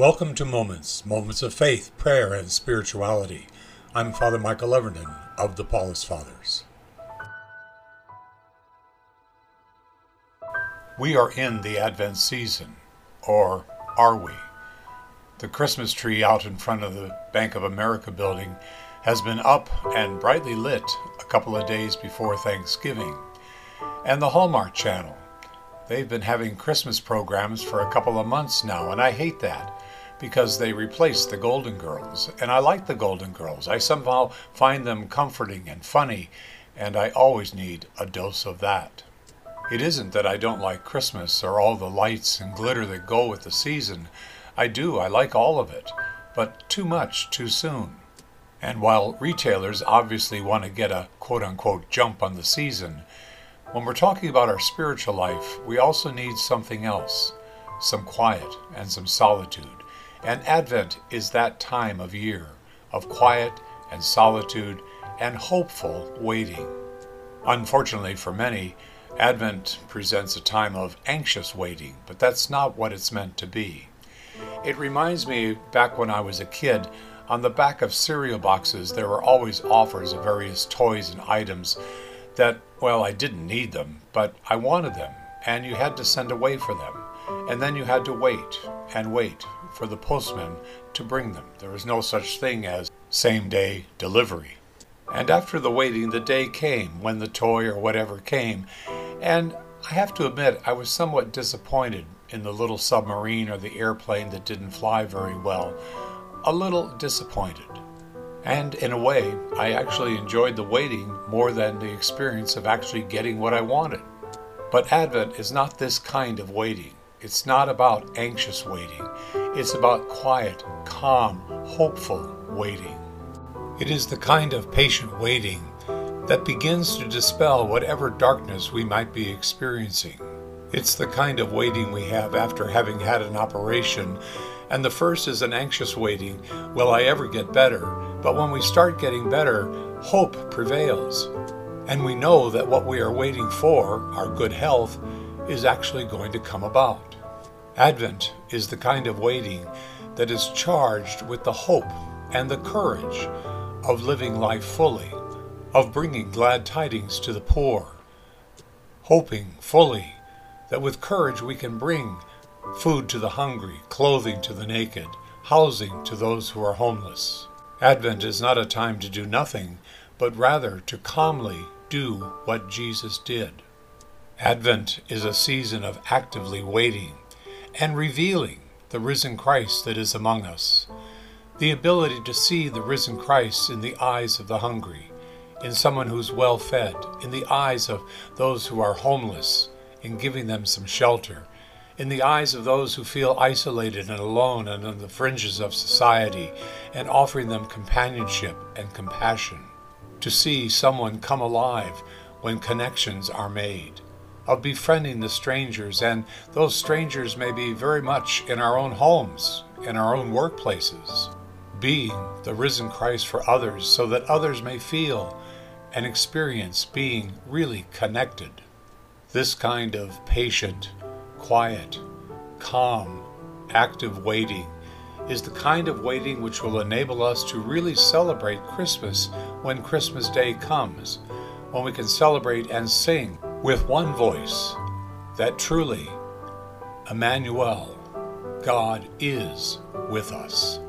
Welcome to Moments, moments of faith, prayer, and spirituality. I'm Father Michael Everton of the Paulist Fathers. We are in the Advent season, or are we? The Christmas tree out in front of the Bank of America building has been up and brightly lit a couple of days before Thanksgiving. And the Hallmark Channel. They've been having Christmas programs for a couple of months now, and I hate that because they replaced the Golden Girls. And I like the Golden Girls. I somehow find them comforting and funny, and I always need a dose of that. It isn't that I don't like Christmas or all the lights and glitter that go with the season. I do, I like all of it, but too much too soon. And while retailers obviously want to get a quote unquote jump on the season, when we're talking about our spiritual life, we also need something else some quiet and some solitude. And Advent is that time of year of quiet and solitude and hopeful waiting. Unfortunately for many, Advent presents a time of anxious waiting, but that's not what it's meant to be. It reminds me back when I was a kid, on the back of cereal boxes, there were always offers of various toys and items that, well, I didn't need them, but I wanted them, and you had to send away for them. And then you had to wait and wait for the postman to bring them. There was no such thing as same day delivery. And after the waiting, the day came when the toy or whatever came. And I have to admit, I was somewhat disappointed in the little submarine or the airplane that didn't fly very well. A little disappointed. And in a way, I actually enjoyed the waiting more than the experience of actually getting what I wanted. But Advent is not this kind of waiting. It's not about anxious waiting. It's about quiet, calm, hopeful waiting. It is the kind of patient waiting that begins to dispel whatever darkness we might be experiencing. It's the kind of waiting we have after having had an operation, and the first is an anxious waiting will I ever get better? But when we start getting better, hope prevails. And we know that what we are waiting for, our good health, is actually going to come about. Advent is the kind of waiting that is charged with the hope and the courage of living life fully, of bringing glad tidings to the poor, hoping fully that with courage we can bring food to the hungry, clothing to the naked, housing to those who are homeless. Advent is not a time to do nothing, but rather to calmly do what Jesus did. Advent is a season of actively waiting and revealing the risen Christ that is among us. The ability to see the risen Christ in the eyes of the hungry, in someone who's well fed, in the eyes of those who are homeless, in giving them some shelter, in the eyes of those who feel isolated and alone and on the fringes of society, and offering them companionship and compassion. To see someone come alive when connections are made of befriending the strangers, and those strangers may be very much in our own homes, in our own workplaces, being the risen Christ for others so that others may feel and experience being really connected. This kind of patient, quiet, calm, active waiting is the kind of waiting which will enable us to really celebrate Christmas when Christmas Day comes, when we can celebrate and sing with one voice that truly, Emmanuel, God is with us.